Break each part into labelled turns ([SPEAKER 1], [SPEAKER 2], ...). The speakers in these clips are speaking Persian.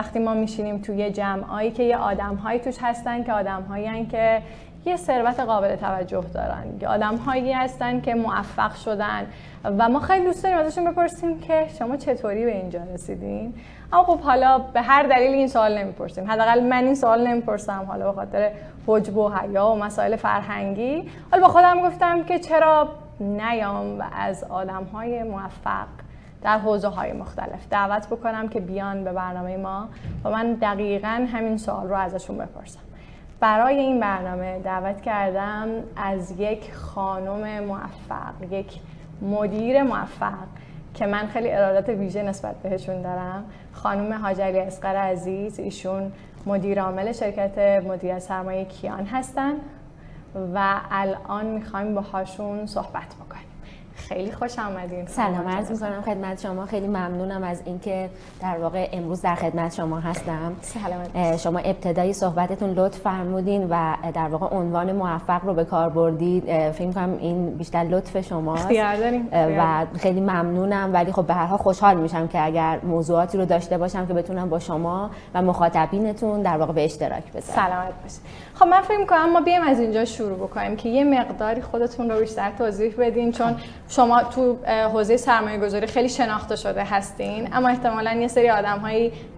[SPEAKER 1] وقتی ما میشینیم توی جمعایی که یه آدمهایی توش هستن که آدمهایی که یه ثروت قابل توجه دارن. آدم هایی هستن که موفق شدن. و ما خیلی دوست داریم ازشون بپرسیم که شما چطوری به اینجا رسیدین؟ اما خب حالا به هر دلیل این سوال نمی‌پرسیم. حداقل من این سوال نمی‌پرسم. حالا به خاطر حجب و حیا و مسائل فرهنگی. حالا با خودم گفتم که چرا نیام و از آدم های موفق در حوزه های مختلف دعوت بکنم که بیان به برنامه ما و من دقیقا همین سوال رو ازشون بپرسم. برای این برنامه دعوت کردم از یک خانم موفق یک مدیر موفق که من خیلی ارادت ویژه نسبت بهشون دارم. خانم حاجلی اسقر عزیز ایشون مدیر عامل شرکت مدیر سرمایه کیان هستن و الان می‌خوایم باهاشون صحبت بکنیم. خیلی خوش آمدین.
[SPEAKER 2] سلام عرض می‌کنم خدمت شما. خیلی ممنونم از اینکه در واقع امروز در خدمت شما هستم.
[SPEAKER 1] سلامت
[SPEAKER 2] شما ابتدای صحبتتون لطف فرمودین و در واقع عنوان موفق رو به کار بردید. فکر کنم این بیشتر لطف شماست. و خیلی ممنونم. ولی خب به هر حال خوشحال میشم که اگر موضوعاتی رو داشته باشم که بتونم با شما و مخاطبینتون در واقع به اشتراک بذارم.
[SPEAKER 1] سلامت باشید خب من فکر می‌کنم ما بیایم از اینجا شروع بکنیم که یه مقداری خودتون رو بیشتر توضیح بدین چون شما تو حوزه سرمایه گذاری خیلی شناخته شده هستین اما احتمالا یه سری آدم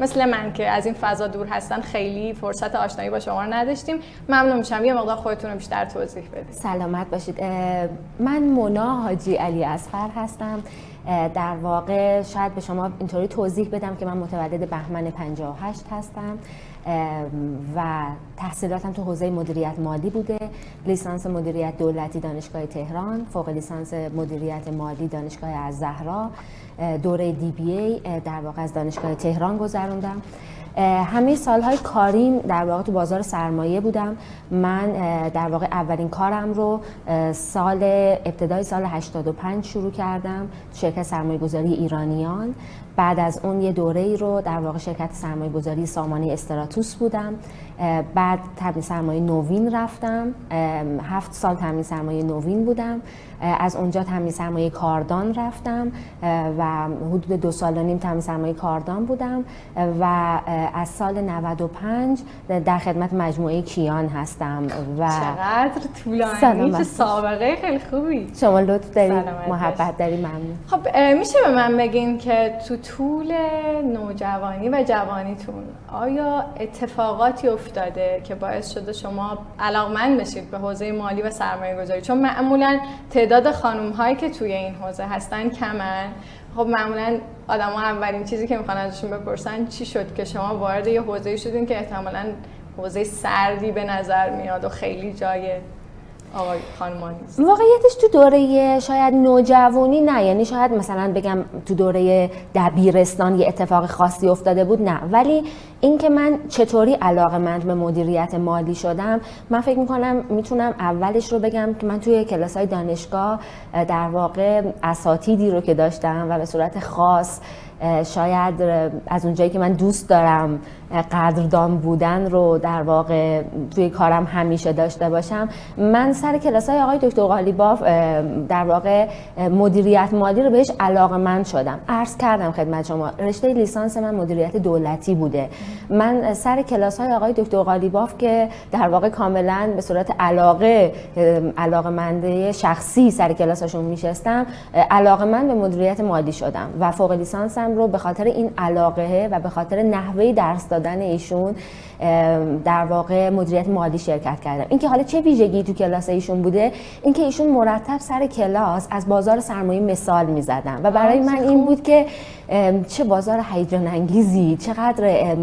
[SPEAKER 1] مثل من که از این فضا دور هستن خیلی فرصت آشنایی با شما رو نداشتیم. ممنون میشم. یه مقدار خودتون رو بیشتر توضیح بدید
[SPEAKER 2] سلامت باشید. من مونا حاجی علی اصغر هستم. در واقع شاید به شما اینطوری توضیح بدم که من متولد بهمن 58 هستم. و تحصیلاتم تو حوزه مدیریت مالی بوده. لیسانس مدیریت دولتی دانشگاه تهران فوق لیسانس مدیریت مالی دانشگاه از زهرا. دوره دی بی ای در واقع از دانشگاه تهران گذروندم. همه سالهای کاریم در واقع تو بازار سرمایه بودم. من در واقع اولین کارم رو سال ابتدای سال 85 شروع کردم. شرکت سرمایه گذاری ایرانیان. بعد از اون یه دوره ای رو در واقع شرکت سرمایه گذاری سامانه استراتوس بودم. بعد تامین سرمایه نوین رفتم. هفت سال تامین سرمایه نوین بودم. از اونجا تامین سرمایه کاردان رفتم. و حدود دو سال و نیم تامین سرمایه کاردان بودم. و از سال 95 در خدمت مجموعه کیان هستم.
[SPEAKER 1] و چقدر طولانی چه سابقه خیلی خوبی.
[SPEAKER 2] شما لطف دارید محبت داری ممنون.
[SPEAKER 1] خب میشه به من بگین که تو طول نوجوانی و جوانیتون آیا اتفاقاتی افتاده که باعث شده شما علاقمند بشید به حوزه مالی و سرمایه گذاری چون معمولا تعداد خانم هایی که توی این حوزه هستن کمن. خب معمولا آدم ها اولین چیزی که می‌خوان ازشون بپرسن چی شد که شما وارد یه حوزه شدین که احتمالا حوزه سردی به نظر میاد و خیلی جای آقای
[SPEAKER 2] واقعیتش تو دوره شاید نوجوانی نه. یعنی شاید مثلا بگم تو دوره دبیرستان یه اتفاق خاصی افتاده بود نه. ولی اینکه من چطوری علاقه مند به مدیریت مالی شدم من فکر می‌کنم می‌تونم اولش رو بگم که من توی کلاس های دانشگاه در واقع اساتیدی رو که داشتم و به صورت خاص شاید از اونجایی که من دوست دارم قدردان بودن رو در واقع توی کارم همیشه داشته باشم. من سر کلاس های آقای دکتر قالیباف در واقع مدیریت مالی رو بهش علاقه من شدم. عرض کردم خدمت شما رشته لیسانس من مدیریت دولتی بوده. من سر کلاس های آقای دکتر قالیباف که در واقع کاملا به صورت علاقه علاقه منده شخصی سر کلاسشون میشستم علاقه من به مدیریت مالی شدم و فوق لیسانسم رو به خاطر این علاقه و به خاطر نحوه درس دادن ایشون در واقع مدیریت مالی شرکت کردم. اینکه حالا چه ویژگی تو کلاس ایشون بوده؟ اینکه ایشون مرتب سر کلاس از بازار سرمایه مثال می‌زدن. و برای من این بود که چه بازار هیجان انگیزی چقدر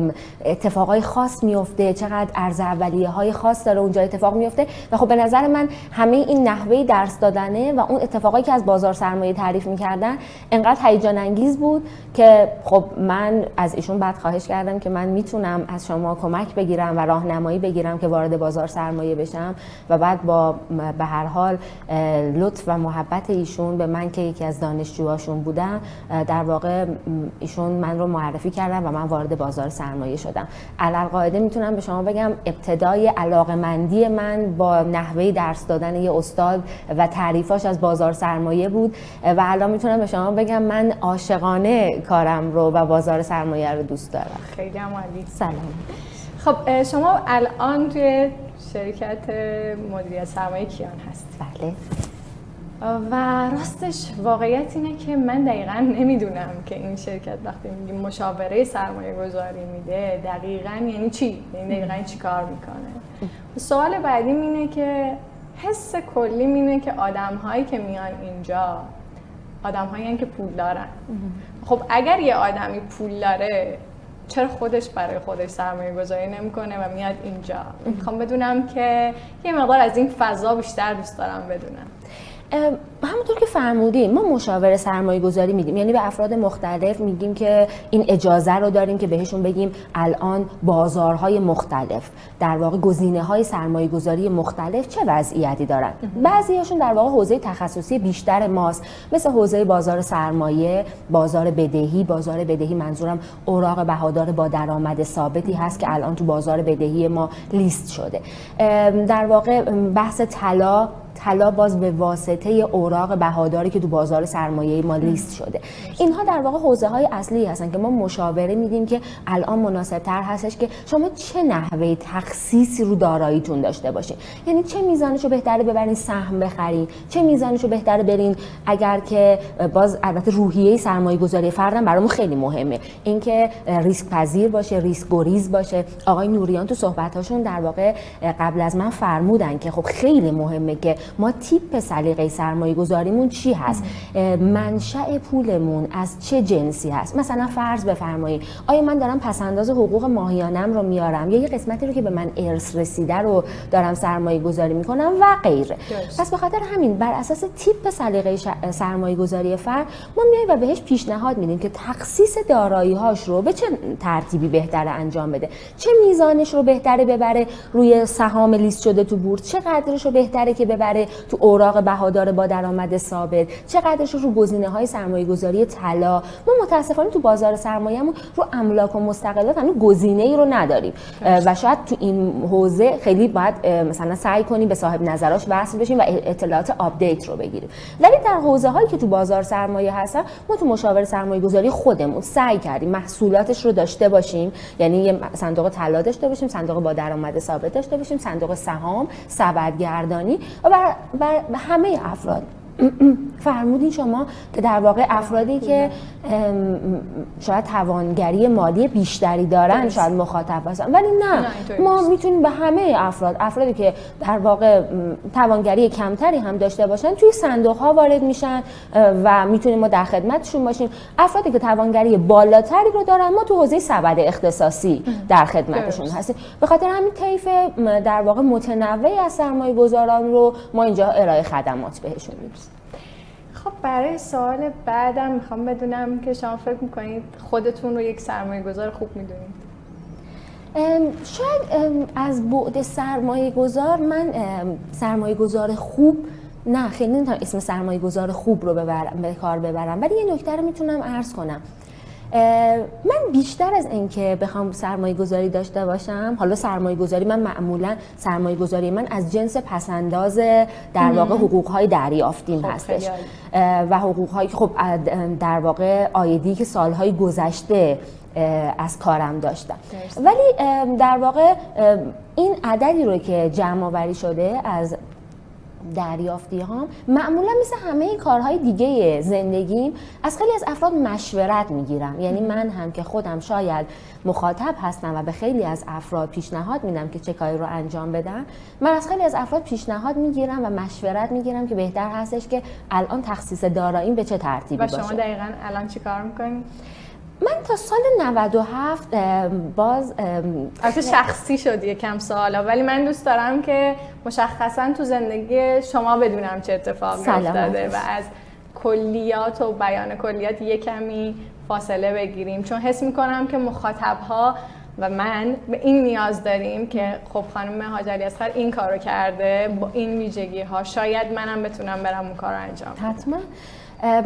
[SPEAKER 2] اتفاقای خاص میفته چقدر ارز اولیه های خاص داره اونجا اتفاق میفته و خب به نظر من همه این نحوه درس دادنه و اون اتفاقایی که از بازار سرمایه تعریف می‌کردن انقدر هیجان انگیز بود که خب من از ایشون بعد خواهش کردم که من می‌تونم از شما کمک بگیرم و راهنمایی بگیرم که وارد بازار سرمایه بشم و بعد با به هر حال لطف و محبت ایشون به من که یکی از دانشجوهاشون بودم در واقع ایشون من رو معرفی کردن و من وارد بازار سرمایه شدم. قاعده می‌تونم به شما بگم ابتدای علاقه مندی من با نحوه درس دادن یه استاد و تعریفاش از بازار سرمایه بود. و الان می‌تونم به شما بگم من عاشقانه کارم رو و بازار سرمایه رو دوست دارم.
[SPEAKER 1] خیلی عالی.
[SPEAKER 2] سلام.
[SPEAKER 1] خب شما الان توی شرکت مدیریت سرمایه کیان هست
[SPEAKER 2] بله
[SPEAKER 1] و راستش واقعیت اینه که من دقیقا نمی‌دونم که این شرکت وقتی میگیم مشاوره سرمایه گذاری میده دقیقا یعنی چی؟ یعنی دقیقا چی کار می‌کنه؟ سوال بعدی اینه که حس کلی اینه که آدم هایی که میان اینجا آدم هایی که پول دارن خب اگر یه آدمی پول داره چرا خودش برای خودش سرمایه گذاری نمی‌کنه و میاد اینجا؟ می‌خوام بدونم که یه مقدار از این فضا بیشتر دوست دارم بدونم.
[SPEAKER 2] همونطور که فرمودیم ما مشاور سرمایه گذاری میدیم یعنی به افراد مختلف میگیم که این اجازه رو داریم که بهشون بگیم الان بازارهای مختلف در واقع گزینه های سرمایه گذاری مختلف چه وضعیتی دارن؟ بعضی هاشون در واقع حوزه تخصصی بیشتر ماست. مثل حوزه بازار سرمایه بازار بدهی. بازار بدهی منظورم اوراق بهادار با درآمد ثابتی هست که الان تو بازار بدهی ما لیست شده. در واقع بحث طلا طلا باز به واسطه اوراق بهاداری که تو بازار سرمایه ما لیست شده. اینها در واقع حوزه های اصلی هستن که ما مشاوره میدیم که الان مناسب تر هستش که شما چه نحوه تخصیصی رو داراییتون داشته باشین. یعنی چه میزانش رو بهتره ببرین سهم بخرین چه میزانش رو بهتره برین اگر که باز البته روحیه سرمایه گذاری فردم برامون خیلی مهمه. اینکه ریسک پذیر باشه ریسک گریز باشه. آقای نوریان تو صحبتاشون در واقع قبل از من فرمودن که خب خیلی مهمه که ما تیپ سلیقه سرمایه گذاریمون چی هست؟ منشأ پولمون از چه جنسی هست؟ مثلا فرض بفرمایید آیا من دارم پسنداز حقوق ماهیانم رو میارم یا یه قسمتی رو که به من ارث رسیده رو دارم سرمایه گذاری می‌کنم و غیره؟ پس به خاطر همین بر اساس تیپ سلیقه سرمایه گذاری فرد ما میایم و بهش پیشنهاد میدیم که تخصیص دارایی هاش رو به چه ترتیبی بهتره انجام بده؟ چه میزانش رو بهتره ببره روی سهام لیست شده تو بورس؟ چه قدرش رو بهتره که ببره تو اوراق بهادار با درآمد ثابت. چقدرش رو گزینه های سرمایه گذاری طلا. ما متاسفانه تو بازار سرمایه‌مون رو املاک و مستقلات هنوز گزینه ای رو نداریم. و شاید تو این حوزه خیلی باید مثلا سعی کنیم به صاحب نظراش وصل بشیم و اطلاعات آپدیت رو بگیریم. ولی در حوزه هایی که تو بازار سرمایه هستن ما تو مشاور سرمایه گذاری خودمون سعی کردیم محصولاتش رو داشته باشیم. یعنی یه صندوق طلا داشته باشیم صندوق با درآمد ثابت داشته باشیم صندوق سهام سبدگردانی. و بر همه افراد. فرمودین شما که در واقع افرادی که شاید توانگری مالی بیشتری دارن شاید مخاطب باشن ولی نه, ما می‌تونیم به همه افراد افرادی که در واقع توانگری کمتری هم داشته باشن توی صندوق ها وارد میشن و می‌تونیم ما در خدمتشون باشیم. افرادی که توانگری بالاتری رو دارن ما تو حوزه سبد اختصاصی در خدمتشون هستیم. به خاطر همین طیف در واقع متنوعی از سرمایه گذاران رو ما اینجا ارائه خدمات بهشون میدیم
[SPEAKER 1] خب برای سوال بعدم می‌خوام بدونم که شما فکر می‌کنید خودتون رو یک سرمایه گذار خوب می‌دونید.
[SPEAKER 2] شاید از بعد سرمایه گذار من سرمایه گذار خوب نه خیلی نمی‌تونم اسم سرمایه گذار خوب رو ببرم به کار ببرم ولی یه نکته رو می‌تونم عرض کنم. من بیشتر از اینکه بخوام سرمایه گذاری داشته باشم حالا سرمایه گذاری من معمولا سرمایه گذاری من از جنس پسنداز در واقع حقوق های دریافتیم خب هستش. و حقوق هایی که خب در واقع آیدی که سالهای گذشته از کارم داشتم. ولی در واقع این عددی رو که جمع آوری شده از دریافتی هم معمولا مثل همه کارهای دیگه زندگیم از خیلی از افراد مشورت می‌گیرم. یعنی من هم که خودم شاید مخاطب هستم و به خیلی از افراد پیشنهاد میدم که چه کاری رو انجام بدن من از خیلی از افراد پیشنهاد می‌گیرم و مشورت می‌گیرم که بهتر هستش که الان تخصیص داراییم به چه ترتیبی باشه
[SPEAKER 1] و شما دقیقا الان چی کار می‌کنید
[SPEAKER 2] من تا سال 97 باز
[SPEAKER 1] البته شخصی شد یکم سوالا ولی من دوست دارم که مشخصا تو زندگی شما بدونم چه اتفاقی افتاده و از کلیات و بیان کلیات یه کمی فاصله بگیریم. چون حس می‌کنم که مخاطب ها و من به این نیاز داریم که خب خانم هاجری اسخر این کارو کرده با این ویژگی ها شاید منم بتونم برم اون کار رو انجام
[SPEAKER 2] حتما.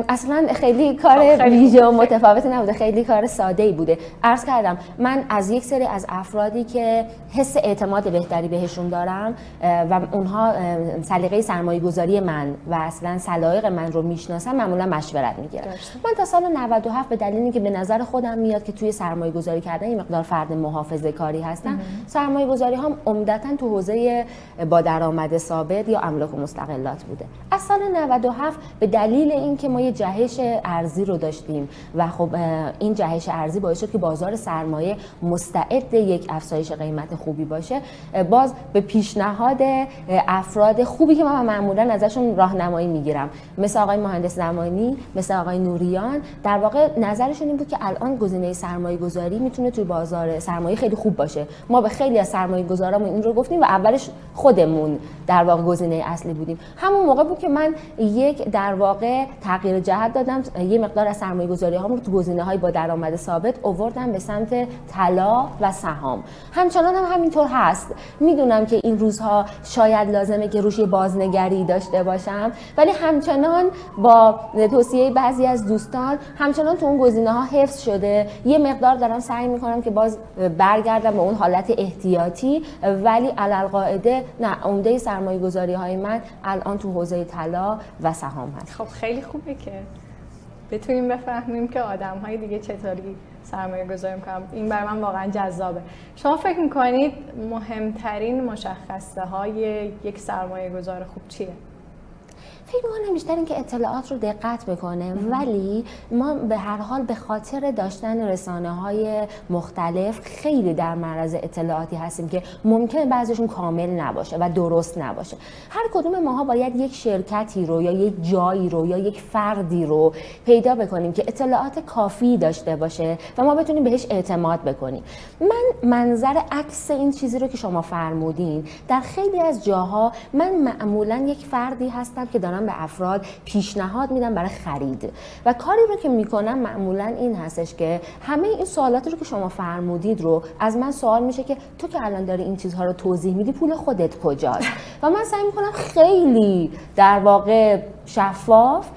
[SPEAKER 2] اصلا خیلی کار ویژه و متفاوتی نبوده خیلی کار ساده ای بوده. عرض کردم من از یک سری از افرادی که حس اعتماد بهتری بهشون دارم و اونها سلیقه سرمایه گذاری من و اصلا سلایق من رو می‌شناسن معمولا مشورت می‌گیرم. من تا سال 97 به دلیلی که به نظر خودم میاد که توی سرمایه گذاری کردن این مقدار فرد محافظه کاری هستم سرمایه گذاری هم عمدتا تو حوزه با درآمد ثابت یا املاک و مستقلات بوده. از سال 97 به دلیل اینکه ما یه جهش ارزی رو داشتیم و خب این جهش ارزی باعث شد که بازار سرمایه مستعد یک افزایش قیمت خوبی باشه. باز به پیشنهاد افراد خوبی که من معمولا ازشون راهنمایی می‌گیرم. مثل آقای مهندس زمانی مثل آقای نوریان. در واقع نظرشون این بود که الان گزینه سرمایه گذاری می‌تونه توی بازار سرمایه خیلی خوب باشه. ما به خیلی از سرمایه گذارامون این رو گفتیم و اولش خودمون در واقع گزینه اصلی بودیم. همون موقع بود که من یک در واقع تغییر جهت دادم. یه مقدار از سرمایه گذاری رو تو گزینه های با درآمد ثابت اووردم به سمت طلا و سهام. همچنان هم همینطور هست. می‌دونم که این روزها شاید لازمه که روش بازنگری داشته باشم ولی همچنان با توصیه بعضی از دوستان همچنان تو اون گزینه ها حفظ شده. یه مقدار دارم سعی می‌کنم که باز برگردم به اون حالت احتیاطی ولی علالقاعده نه عمده سرمایه گذاری های من الان تو حوزه طلا و سهام هست.
[SPEAKER 1] خب خیلی خوبه که بتونیم بفهمیم که آدم های دیگه چطوری سرمایه گذاری می‌کنم این برای من واقعا جذابه شما فکر می‌کنید مهمترین مشخصه های یک سرمایه گذار خوب چیه؟
[SPEAKER 2] فکر می‌کنم بیشتر اینکه اطلاعات رو دقت بکنه ولی ما به هر حال به خاطر داشتن رسانه های مختلف خیلی در معرض اطلاعاتی هستیم که ممکنه بعضیشون کامل نباشه و درست نباشه. هر کدوم ماها باید یک شرکتی رو یا یک جایی رو یا یک فردی رو پیدا بکنیم که اطلاعات کافی داشته باشه و ما بتونیم بهش اعتماد بکنیم. من منظر عکس این چیزی رو که شما فرمودین در خیلی از جاها من معمولا یک فردی هستم که دارم به افراد پیشنهاد میدم برای خرید. و کاری رو که می‌کنم معمولا این هستش که همه این سوالاتی رو که شما فرمودید رو از من سوال میشه که تو که الان داری این چیزها رو توضیح میدی پول خودت کجاست؟ و من سعی می‌کنم خیلی در واقع شفاف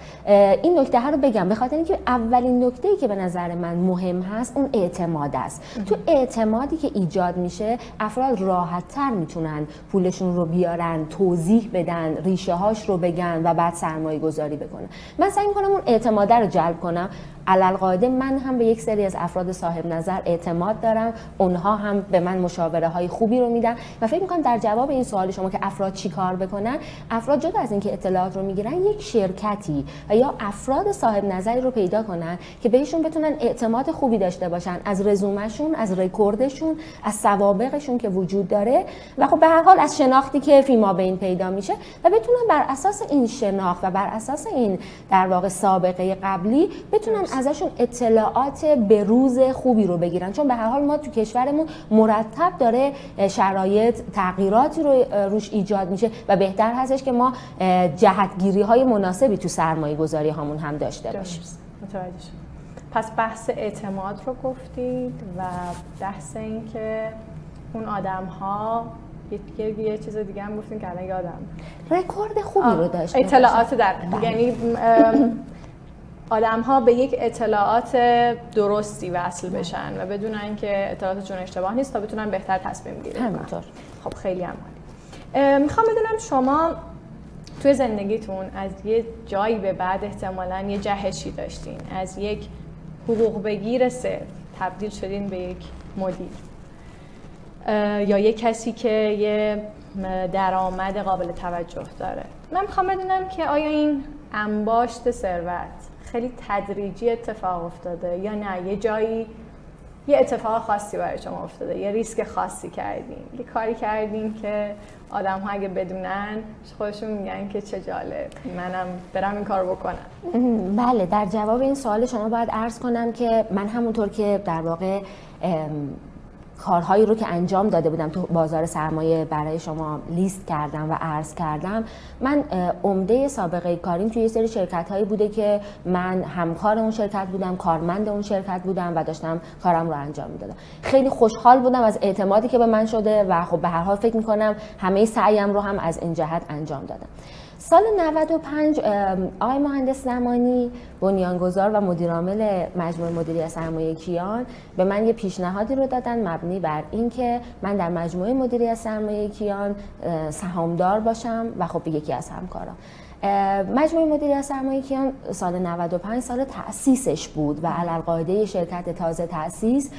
[SPEAKER 2] این نکته ها رو بگم. به خاطر اینکه اولین نکته ای که به نظر من مهم هست اون اعتماد است. تو اعتمادی که ایجاد میشه افراد راحت تر می‌تونن پولشون رو بیارن توضیح بدن ریشه هاش رو بگن و بعد سرمایه گذاری بکنن من سعی می‌کنم اون اعتماد رو جلب کنم. علالقاعده من هم به یک سری از افراد صاحب نظر اعتماد دارم. اونها هم به من مشاوره های خوبی رو میدن و فکر می‌کنم در جواب این سوال شما که افراد چی کار بکنن افراد جدا از اینکه اطلاعات رو می‌گیرن یک شرکتی و یا افراد صاحب نظری رو پیدا کنن که بهشون بتونن اعتماد خوبی داشته باشن از رزومشون از رکوردشون از سوابقشون که وجود داره و خب به هر حال از شناختی که فیما بین پیدا میشه و بتونن بر اساس این شناخت و بر اساس این در واقع سابقه قبلی بتونن ازشون اطلاعات به روز خوبی رو بگیرن. چون به هر حال ما تو کشورمون مرتب داره شرایط تغییراتی رو روش ایجاد میشه و بهتر هستش که ما جهتگیری های مناسبی تو سرمایه گذاری هامون هم داشته باشیم.
[SPEAKER 1] متوجه پس بحث اعتماد رو گفتید و بحث این که اون آدم ها یه, یه چیز دیگه هم گفتین که الان یادم.
[SPEAKER 2] رکورد خوبی رو داشت
[SPEAKER 1] اطلاعات در بله. یعنی آدم ها به یک اطلاعات درستی وصل بشن و بدونن که اطلاعاتشون اشتباه نیست تا بتونن بهتر تصمیم گیری
[SPEAKER 2] همینطور.
[SPEAKER 1] خب خیلی هم می‌خوام بدونم شما توی زندگیتون از یه جایی به بعد احتمالا یه جهشی داشتین؟ از یک حقوق بگیر صرف تبدیل شدین به یک مدیر. یا یه کسی که یه درآمد قابل توجه داره. من می‌خوام بدونم که آیا این انباشت ثروت خیلی تدریجی اتفاق افتاده. یا نه یه جایی یه اتفاق خاصی برای شما افتاده یه ریسک خاصی کردین. یه کاری کردین که آدم ها اگه بدونن خودشون میگن که چه جالب. منم برم این کار بکنم.
[SPEAKER 2] بله در جواب این سوال شما باید عرض کنم که من همونطور که در واقع کارهایی رو که انجام داده بودم تو بازار سرمایه برای شما لیست کردم و عرض کردم من عمده سابقه کاریم توی یه سری شرکت هایی بوده که من همکار اون شرکت بودم کارمند اون شرکت بودم و داشتم کارم رو انجام می‌دادم. خیلی خوشحال بودم از اعتمادی که به من شده و خب به هر حال فکر می‌کنم همه سعیم رو هم از این جهت انجام دادم. سال 95 آقای مهندس زمانی بنیانگذار و مدیرعامل مجموعه مدیریت سرمایه کیان به من یه پیشنهادی رو دادن مبنی بر اینکه من در مجموعه مدیریت سرمایه کیان سهامدار باشم و خب یکی از همکارم مجموعه مدیریت سرمایه کیان سال 95 سال تأسیسش بود و علالقاعده شرکت تازه تأسیس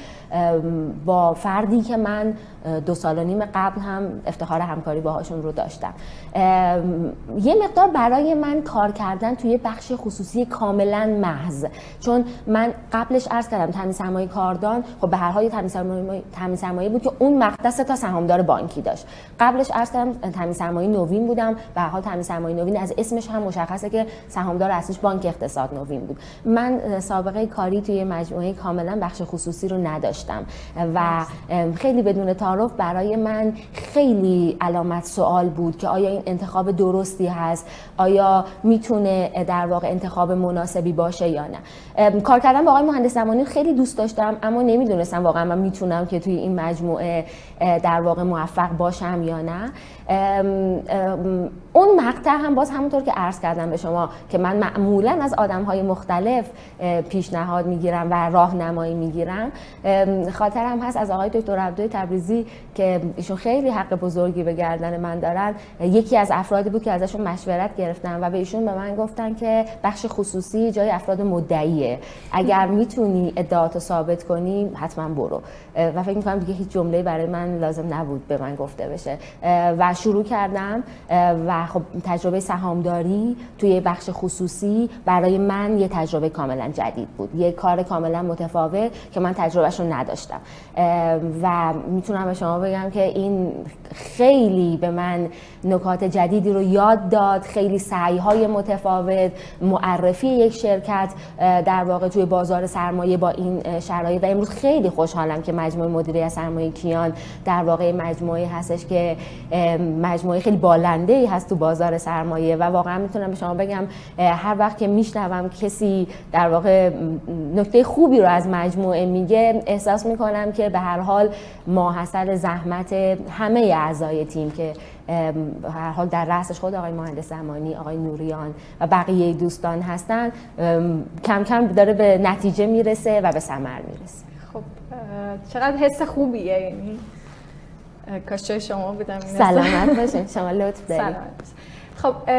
[SPEAKER 2] با فردی که من دو سال و نیم قبل هم افتخار همکاری باهاشون رو داشتم. یه مقدار برای من کار کردن توی بخش خصوصی کاملا محض. چون من قبلش عرض کردم تامین سرمایه کاردان خب به هر حال تامین سرمایه بود که اون مقدس تا سهامدار بانکی داشت. قبلش عرض کردم تامین سرمایه نوین بودم به هر حال تامین سرمایه نوین از اسمش هم مشخصه که سهامدار اصلیش بانک اقتصاد نوین بود. من سابقه کاری توی مجموعه کاملا بخش خصوصی رو نداشتم و خیلی بدون تعارف برای من خیلی علامت سوال بود که آیا این انتخاب درستی هست؟ آیا می‌تونه در واقع انتخاب مناسبی باشه یا نه؟ کار کردن با آقای مهندس زمانی خیلی دوست داشتم اما نمی‌دونستم واقعا من می‌تونم که توی این مجموعه در واقع موفق باشم یا نه. اون مقطع هم باز همونطور که عرض کردم به شما که من معمولا از آدم های مختلف پیشنهاد می‌گیرم و راهنمایی می‌گیرم. خاطرم هست از آقای دکتر عبدوی تبریزی که ایشون خیلی حق بزرگی به گردن من دارن. یکی از افرادی بود که ازشون مشورت گرفتم و به ایشون به من گفتن که بخش خصوصی جای افراد مدعیه. اگر می‌تونی ادعاتو ثابت کنی حتما برو. و فکر می‌کنم دیگه هیچ جمله برای من لازم نبود به من گفته بشه. و شروع کردم. و خب تجربه سهامداری توی بخش خصوصی برای من یه تجربه کاملا جدید بود. یه کار کاملا متفاوت که من تجربهش رو نداشتم و می‌تونم به شما بگم که این خیلی به من نکات جدیدی رو یاد داد خیلی سعی های متفاوت معرفی یک شرکت در واقع توی بازار سرمایه با این شرایط. و امروز خیلی خوشحالم که مجموعه مدیریت سرمایه کیان در واقع مجموعه هستش که مجموعه خیلی بالنده ای هست تو بازار سرمایه و واقعا می‌تونم به شما بگم هر وقت که میشنوم کسی در واقع نکته خوبی رو از مجموعه میگه احساس می‌کنم که به هر حال ماحصل زحمت همه اعضای تیم که هر حال در رأسش خود آقای مهندس زمانی آقای نوریان و بقیه دوستان هستن کم کم داره به نتیجه می‌رسه و به ثمر می‌رسه.
[SPEAKER 1] خب چقدر حس خوبیه یعنی کاش شما بودم.
[SPEAKER 2] سلامت باشین. شما لطف دارید.
[SPEAKER 1] خب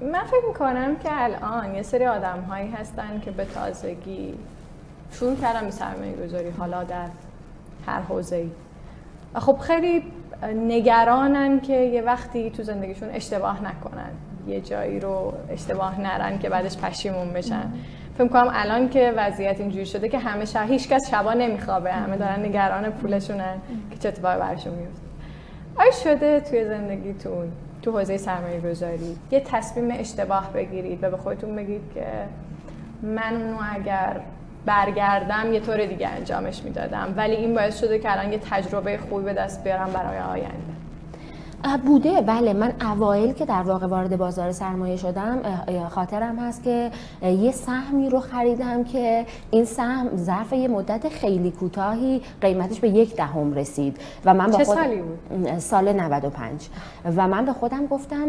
[SPEAKER 1] من فکر می‌کنم که الان یه سری آدم هایی هستن که به تازگی شروع کردن به سرمایه گذاری حالا در هر حوزه ای خب خیلی نگرانن که یه وقتی تو زندگیشون اشتباه نکنن یه جایی رو اشتباه نرن که بعدش پشیمون بشن. فکر کنم الان که وضعیت اینجوری شده که همه شب هیچ کس شبا نمیخوابه همه دارن نگران پولشونن که چه اتفاقی براشون میفته آیا شده توی زندگیتون تو حوزه سرمایه گذاری یه تصمیم اشتباه بگیرید و به خودتون بگید که من اونو اگر برگردم یه طور دیگه انجامش می‌دادم. ولی این باعث شده که الان یه تجربه خوبی به دست بیارم برای آینده.
[SPEAKER 2] بوده. بله من اوایل که در واقع وارد بازار سرمایه شدم خاطرم هست که یه سهمی رو خریدم که این سهم ظرف یه مدت خیلی کوتاهی قیمتش به یک دهم رسید.
[SPEAKER 1] و من با چه سالی بود؟
[SPEAKER 2] سال 95 و من به خودم گفتم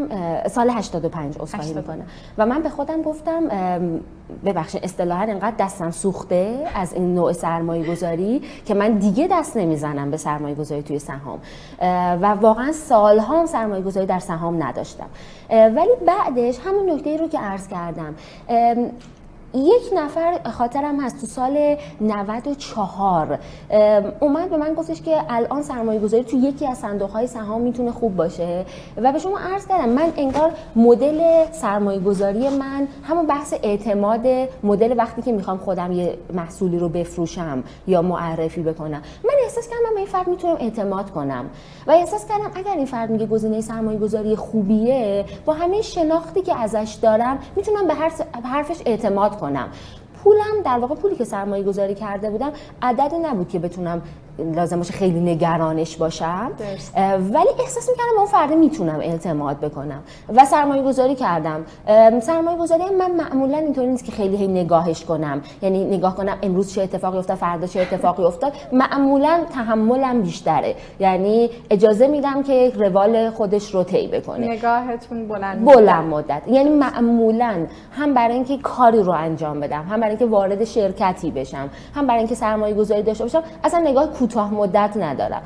[SPEAKER 2] سال 85 اصلاحی می‌کنه و من به خودم گفتم ببخشید اصطلاحا انقدر دستم سوخته از این نوع سرمایه گذاری که من دیگه دست نمی‌زنم به سرمایه گذاری توی سهام. و واقعا سال هم سرمایه گذاری در سهام نداشتم. ولی بعدش همون نکته رو که عرض کردم. یک نفر خاطرم هست تو سال 94 اومد به من گفتش که الان سرمایه گذاری تو یکی از صندوق های سهام می‌تونه خوب باشه و به شما عرض کردم من انگار مدل سرمایه گذاری من همون بحث اعتماد مدل وقتی که می‌خوام خودم یه محصولی رو بفروشم یا معرفی بکنم. من احساس کردم به این فرد می‌تونم اعتماد کنم و احساس کردم اگر این فرد میگه گزینه سرمایه گذاری خوبیه با همه شناختی که ازش دارم می‌تونم به حرفش اعتماد کنم. پولم در واقع پولی که سرمایه گذاری کرده بودم عددی نبود که بتونم لازم باشه خیلی نگرانش باشم. ولی احساس می‌کردم اون فرد می‌تونم اعتماد بکنم و سرمایه گذاری کردم سرمایه گذاری من معمولا اینطوری نیست که خیلی هی نگاهش کنم. یعنی نگاه کنم امروز چه اتفاقی افتاد فردا چه اتفاقی افتاد. معمولا تحملم بیشتره. یعنی اجازه میدم که روال خودش رو طی بکنه.
[SPEAKER 1] نگاهتون بلند
[SPEAKER 2] بلند مدت. یعنی معمولا هم برای اینکه کاری رو انجام بدم هم برای اینکه وارد شرکتی بشم هم برای اینکه سرمایه گذاری داشته باشم اصلا نگاه کوتاه مدت ندارم.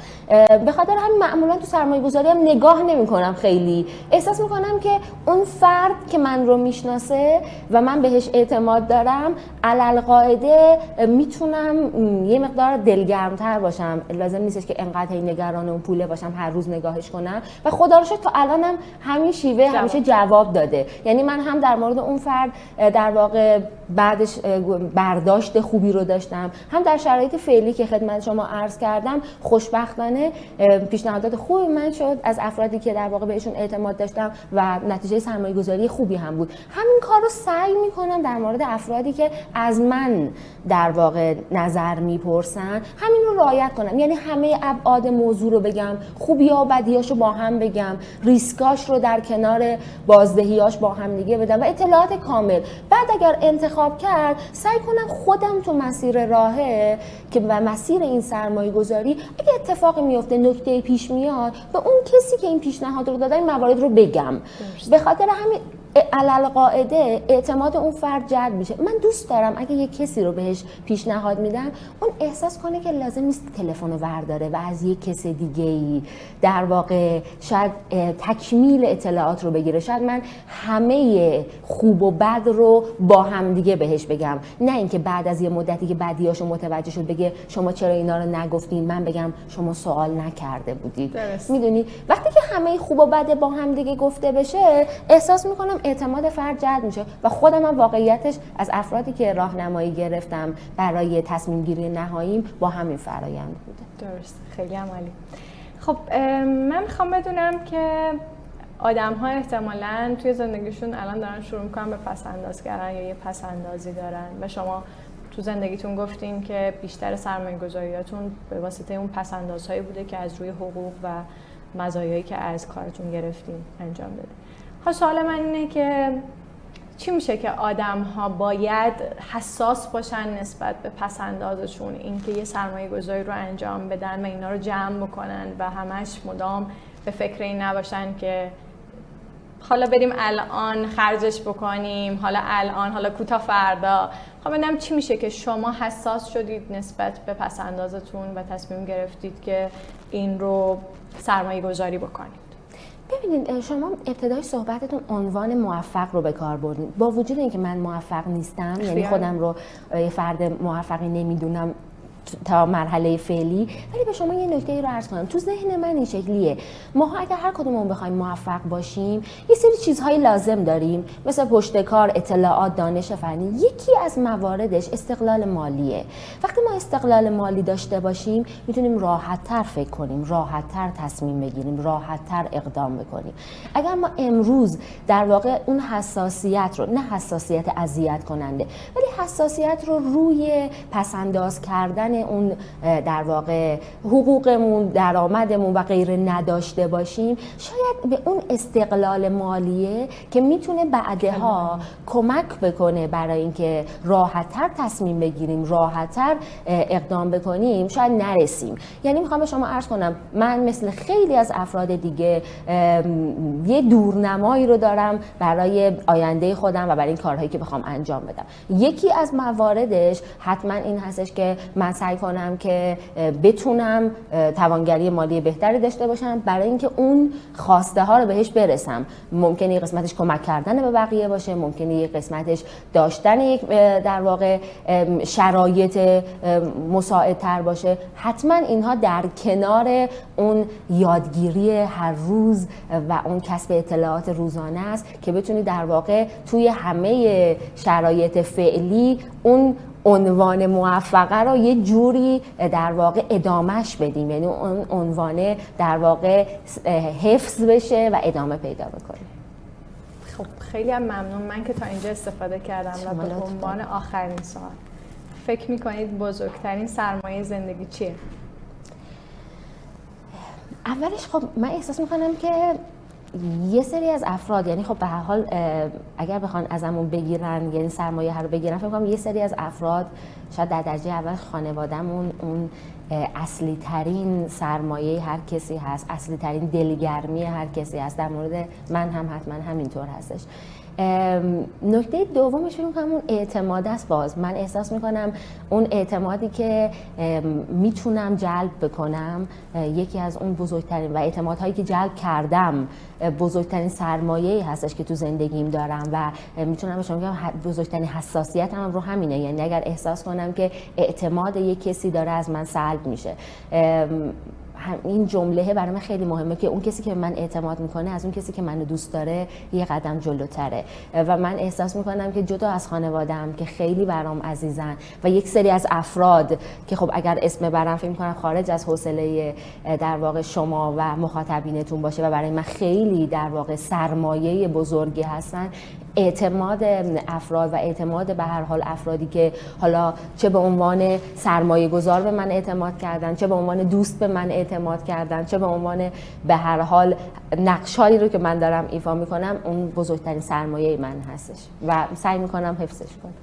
[SPEAKER 2] به خاطر همین معمولا تو سرمایه گذاری هم نگاه نمی کنم خیلی. احساس می‌کنم که اون فرد که من رو می‌شناسه و من بهش اعتماد دارم علل قاعده می‌تونم یه مقدار دلگرمتر باشم. لازم نیستش که انقدر نگران اون پوله باشم هر روز نگاهش کنم. و خدا رو تا الانم همین شیوه همیشه جواب داده. یعنی من هم در مورد اون فرد در واقع بعدش برداشت خوبی رو داشتم. هم در شرایط فعلی که خدمت شما عرض کردم خوشبختانه پیشنهادات خوبی من شد از افرادی که در واقع بهشون اعتماد داشتم و نتیجه سرمایه گذاری خوبی هم بود. همین کار رو سعی می‌کنم در مورد افرادی که از من در واقع نظر می‌پرسن همین رو رعایت کنم. یعنی همه ابعاد موضوع رو بگم خوبی ها و بدیاش با هم بگم ریسکاش رو در کنار بازدهیاش با هم دیگه بدم و اطلاعات کامل. بعد اگر انتخاب کرد سعی کنم خودم تو مسیر راهه که و مسیر این سرمایه گذاری اگه اتفاقی میفته نکته پیش میاد به اون کسی که این پیشنهاد رو داده این موارد رو بگم. به خاطر همین علل قاعده اعتماد اون فرد جلب میشه. من دوست دارم اگه یه کسی رو بهش پیشنهاد میدم اون احساس کنه که لازم نیست تلفن رو ورداره و از یه کس دیگه ای در واقع شاید تکمیل اطلاعات رو بگیره. شاید من همه خوب و بد رو با هم دیگه بهش بگم. نه اینکه بعد از یه مدتی که بدیاشو متوجه شد بگه شما چرا اینا رو نگفتین؟ من بگم شما سوال نکرده بودید. می‌دونی؟ وقتی که همه خوب و بد با هم دیگه گفته بشه احساس می‌کنم اعتماد فرد جلب میشه و خودم هم واقعیتش از افرادی که راهنمایی گرفتم برای تصمیم گیری نهاییم با همین فرایند
[SPEAKER 1] بوده. درست. خیلی عمالی خب من می‌خوام بدونم که آدم ها احتمالا توی زندگیشون الان دارن شروع می‌کنن به پس انداز کردن یا یه پس اندازی دارن و شما تو زندگیتون گفتین که بیشتر سرمایه گذاریاتون به واسطه اون پس اندازهایی بوده که از روی حقوق و مزایایی که از کارتون گرفتین انجام دادین خب سوال من اینه که چی میشه که آدم ها باید حساس باشن نسبت به پسندازشون اینکه یه سرمایه گذاری رو انجام بدن و اینا رو جمع بکنن و همش مدام به فکر این نباشن که حالا بریم الان خرجش بکنیم حالا الان حالا کوتا فردا. خب ببینم چی میشه که شما حساس شدید نسبت به پسندازتون و تصمیم گرفتید که این رو سرمایه گذاری بکنید؟
[SPEAKER 2] ببینید شما ابتدای صحبتتون عنوان موفق رو به کار بردین. با وجود اینکه من موفق نیستم یعنی خودم رو فرد موفقی نمی‌دونم تا مرحله فعلی. ولی به شما یه نکته رو عرض کنم. تو ذهن من این شکلیه. ما اگر هر کدومون بخوایم موفق باشیم یه سری چیزهایی لازم داریم. مثل پشتکار اطلاعات دانش فنی. یکی از مواردش استقلال مالیه. وقتی ما استقلال مالی داشته باشیم می‌تونیم راحت تر فکر کنیم راحت تر تصمیم بگیریم راحت تر اقدام بکنیم. اگر ما امروز در واقع اون حساسیت رو نه حساسیت اذیت کننده ولی حساسیت رو روی پسنداز کردن اون در واقع حقوقمون درآمدمون و غیره نداشته باشیم شاید به اون استقلال مالیه که می‌تونه بعدها کمک بکنه برای اینکه راحتتر تصمیم بگیریم راحتتر اقدام بکنیم شاید نرسیم. یعنی می‌خوام به شما عرض کنم من مثل خیلی از افراد دیگه یه دورنمایی رو دارم برای آینده خودم و برای این کارهایی که بخوام انجام بدم. یکی از مواردش حتما این هستش که من سعی کنم که بتونم توانگری مالی بهتری داشته باشم. برای اینکه اون خواسته ها رو بهش برسم. ممکنه یه قسمتش کمک کردن به بقیه باشه. ممکنه یه قسمتش داشتن یک در واقع شرایط مساعدتر باشه. حتما اینها در کنار اون یادگیری هر روز و اون کسب اطلاعات روزانه است که بتونی در واقع توی همه شرایط فعلی اون عنوان موفقه رو یه جوری در واقع ادامهش بدیم. یعنی اون عنوان در واقع حفظ بشه و ادامه پیدا بکنه.
[SPEAKER 1] خب خیلی هم ممنون. من که تا اینجا استفاده کردم و به عنوان آخرین سال فکر می‌کنید بزرگترین سرمایه زندگی چیه؟
[SPEAKER 2] اولش خب من احساس می‌کنم که یه سری از افراد یعنی خب به هر حال اگر بخوان ازمون بگیرن یعنی سرمایه رو بگیرن فکر کنم یه سری از افراد شاید در درجه اول خانوادهمون اون اصلی ترین سرمایه هر کسی هست اصلی ترین دلگرمی هر کسی هست. در مورد من هم حتما همینطور هستش. نکته دومش رو همون اعتماد است باز. من احساس می‌کنم اون اعتمادی که می‌تونم جلب بکنم یکی از اون بزرگترین و اعتمادهایی که جلب کردم بزرگترین سرمایه هستش که تو زندگیم دارم و می‌تونم به شما بگم بزرگترین حساسیت هم رو همینه. یعنی اگر احساس کنم که اعتماد یک کسی داره از من سلب میشه. این جمله برای من خیلی مهمه که اون کسی که من اعتماد می‌کنه از اون کسی که منو دوست داره یه قدم جلوتره. و من احساس می‌کنم که جدا از خانوادم که خیلی برام عزیزن و یک سری از افراد که خب اگر اسم برام فکر می‌کنم خارج از حوصله در واقع شما و مخاطبینتون باشه و برای من خیلی در واقع سرمایه بزرگی هستن. اعتماد افراد و اعتماد به هر حال افرادی که حالا چه به عنوان سرمایه گذار به من اعتماد کردن چه به عنوان دوست به من اعتماد کردن چه به عنوان به هر حال نقشایی رو که من دارم ایفا می‌کنم اون بزرگترین سرمایه من هستش و سعی می‌کنم حفظش کنم.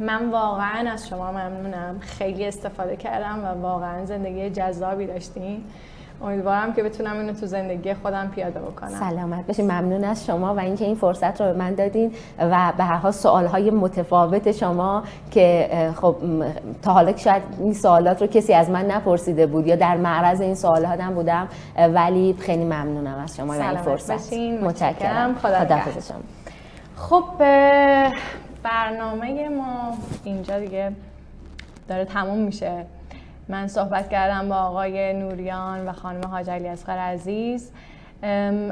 [SPEAKER 1] من واقعا از شما ممنونم. خیلی استفاده کردم و واقعا زندگی جذابی داشتیم امیدوارم که بتونم اینو تو زندگی خودم پیاده بکنم.
[SPEAKER 2] سلامت باشین ممنون از شما و اینکه این فرصت رو به من دادین و به هر حال سوالهای متفاوت شما که خب تا حالا شاید این سوالات رو کسی از من نپرسیده بود یا در معرض این سوالات هم بودم ولی خیلی ممنونم از شما و این فرصت.
[SPEAKER 1] متشکرم. خدا, خدا شما خب برنامه ما اینجا دیگه داره تموم میشه. من صحبت کردم با آقای نوریان و خانم حاج علی اصغر عزیز.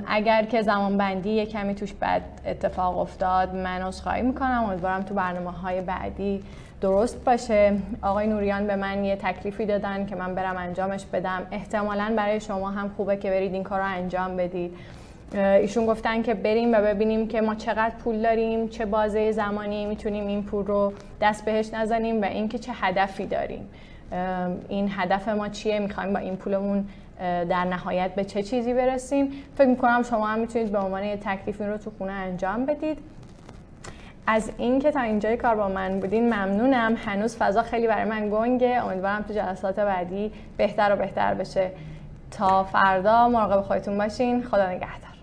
[SPEAKER 1] اگر که زمان بندی یه کمی توش بد اتفاق افتاد من عذرخواهی می‌کنم. امیدوارم تو برنامه های بعدی درست باشه. آقای نوریان به من یه تکلیفی دادن که من برم انجامش بدم. احتمالا برای شما هم خوبه که برید این کار رو انجام بدید. ایشون گفتن که بریم و ببینیم که ما چقدر پول داریم چه بازه زمانی می‌تونیم این پول رو دست بهش نزنیم و اینکه چه هدفی داریم. این هدف ما چیه؟ می‌خوایم با این پولمون در نهایت به چه چیزی برسیم؟ فکر می‌کنم شما هم می‌تونید به عنوان یه تکلیف این رو تو خونه انجام بدید. از اینکه تا اینجای کار با من بودین ممنونم. هنوز فضا خیلی برای من گنگه. امیدوارم تو جلسات بعدی بهتر و بهتر بشه. تا فردا مراقب خودتون باشین. خدا نگهدار.